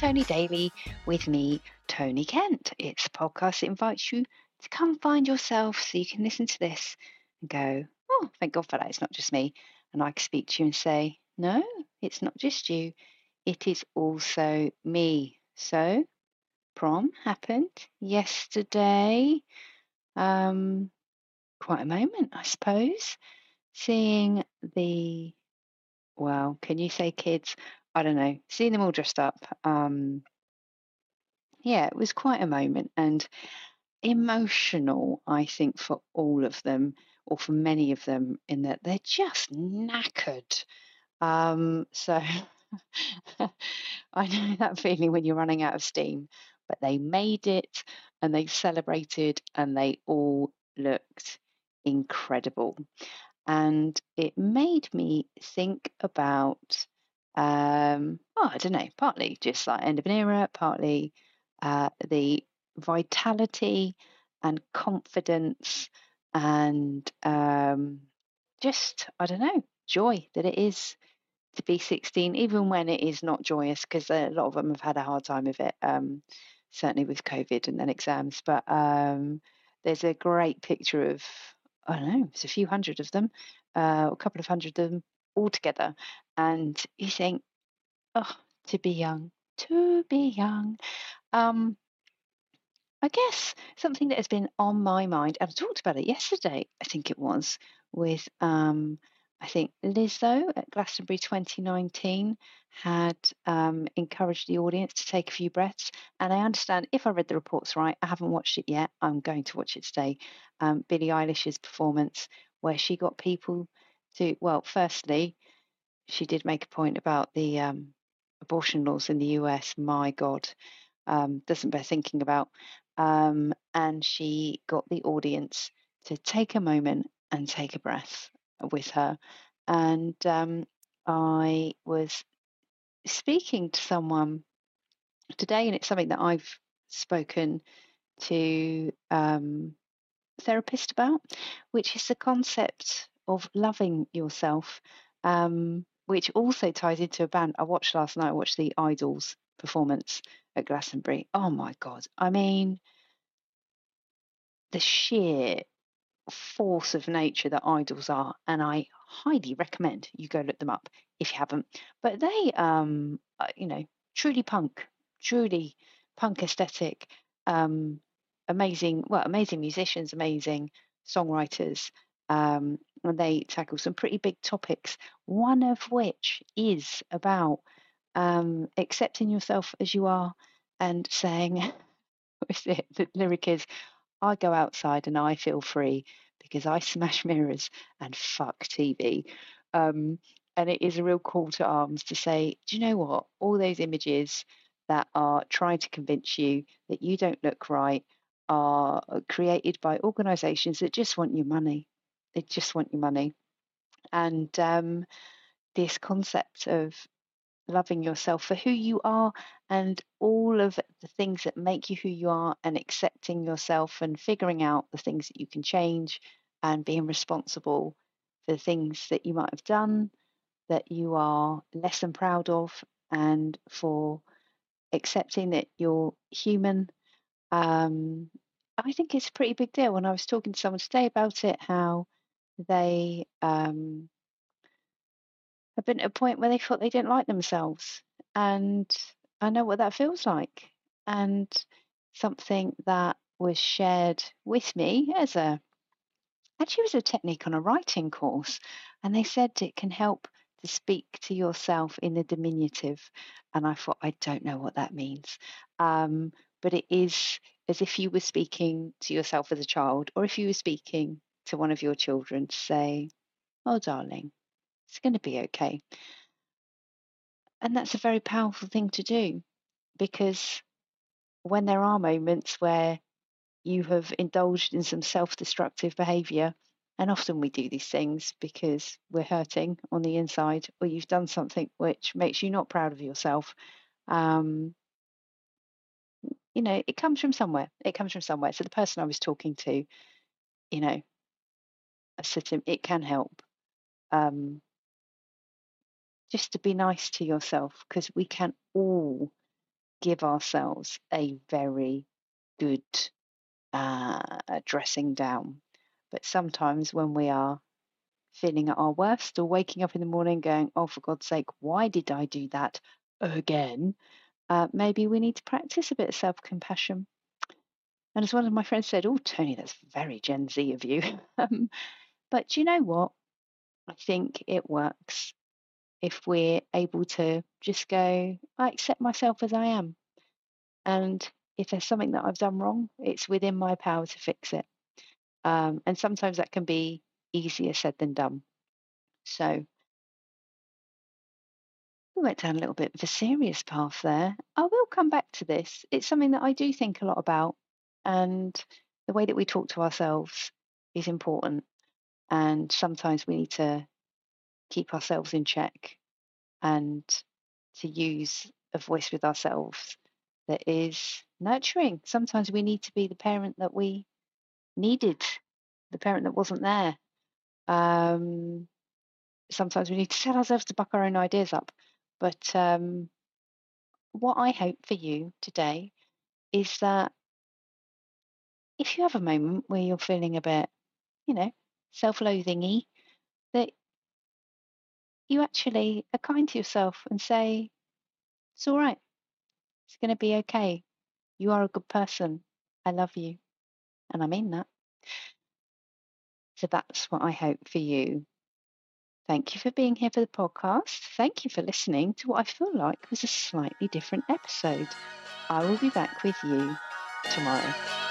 Tony Daily with me, Tony Kent. It's a podcast that invites you to come find yourself so you can listen to this and go, oh, thank God for that. It's not just me. And I can speak to you and say, no, it's not just you. It is also me. So, prom happened yesterday. Um, quite a moment, I suppose. Seeing the, well, can you say kids? I don't know, seeing them all dressed up. Um, yeah, it was quite a moment and emotional, I think, for all of them, or for many of them, in that they're just knackered. Um, so I know that feeling when you're running out of steam, but they made it and they celebrated and they all looked incredible. And it made me think about um, oh, I don't know, partly just like end of an era, partly uh, the vitality and confidence and um, just, I don't know, joy that it is to be 16, even when it is not joyous, because a lot of them have had a hard time of it, um, certainly with COVID and then exams. But um, there's a great picture of, I don't know, it's a few hundred of them, uh, a couple of hundred of them all together. And you think, oh, to be young, to be young. Um, I guess something that has been on my mind, and I talked about it yesterday, I think it was, with um, I think Lizzo at Glastonbury 2019 had um, encouraged the audience to take a few breaths. And I understand if I read the reports right, I haven't watched it yet. I'm going to watch it today. Um, Billie Eilish's performance, where she got people to, well, firstly, she did make a point about the um, abortion laws in the US. My God, um, doesn't bear thinking about. Um, and she got the audience to take a moment and take a breath with her. And um, I was speaking to someone today, and it's something that I've spoken to um, therapist about, which is the concept of loving yourself. Um, which also ties into a band I watched last night. I watched the IDLES performance at Glastonbury. Oh my God. I mean, the sheer force of nature that IDLES are, and I highly recommend you go look them up if you haven't. But they, um, uh, you know, truly punk, truly punk aesthetic, um, amazing, well, amazing musicians, amazing songwriters, um, and they tackle some pretty big topics, one of which is about um, accepting yourself as you are and saying, it, the lyric is, I go outside and I feel free because I smash mirrors and fuck TV. Um, and it is a real call to arms to say, do you know what? All those images that are trying to convince you that you don't look right are created by organizations that just want your money they just want your money. And um, this concept of loving yourself for who you are and all of the things that make you who you are and accepting yourself and figuring out the things that you can change and being responsible for the things that you might have done that you are less than proud of and for accepting that you're human um, i think it's a pretty big deal when i was talking to someone today about it how they um, have been at a point where they thought they didn't like themselves. And I know what that feels like. And something that was shared with me as a actually was a technique on a writing course. And they said it can help to speak to yourself in the diminutive. And I thought, I don't know what that means. Um, but it is as if you were speaking to yourself as a child, or if you were speaking to one of your children to say, Oh, darling, it's going to be okay. And that's a very powerful thing to do because when there are moments where you have indulged in some self destructive behavior, and often we do these things because we're hurting on the inside, or you've done something which makes you not proud of yourself. Um, you know, it comes from somewhere. It comes from somewhere. So the person I was talking to, you know, a it can help. Um, just to be nice to yourself because we can all give ourselves a very good uh, dressing down. But sometimes when we are feeling at our worst or waking up in the morning going, oh, for God's sake, why did I do that again? Uh, maybe we need to practice a bit of self compassion. And as one of my friends said, oh, Tony, that's very Gen Z of you. um, but you know what? I think it works if we're able to just go, I accept myself as I am. And if there's something that I've done wrong, it's within my power to fix it. Um, and sometimes that can be easier said than done. So we went down a little bit of a serious path there. I will come back to this. It's something that I do think a lot about. And the way that we talk to ourselves is important. And sometimes we need to keep ourselves in check and to use a voice with ourselves that is nurturing. Sometimes we need to be the parent that we needed, the parent that wasn't there. Um, sometimes we need to tell ourselves to buck our own ideas up. But um, what I hope for you today is that if you have a moment where you're feeling a bit, you know, self loathingy, that you actually are kind to yourself and say, it's all right. It's going to be okay. You are a good person. I love you. And I mean that. So that's what I hope for you. Thank you for being here for the podcast. Thank you for listening to what I feel like was a slightly different episode. I will be back with you tomorrow.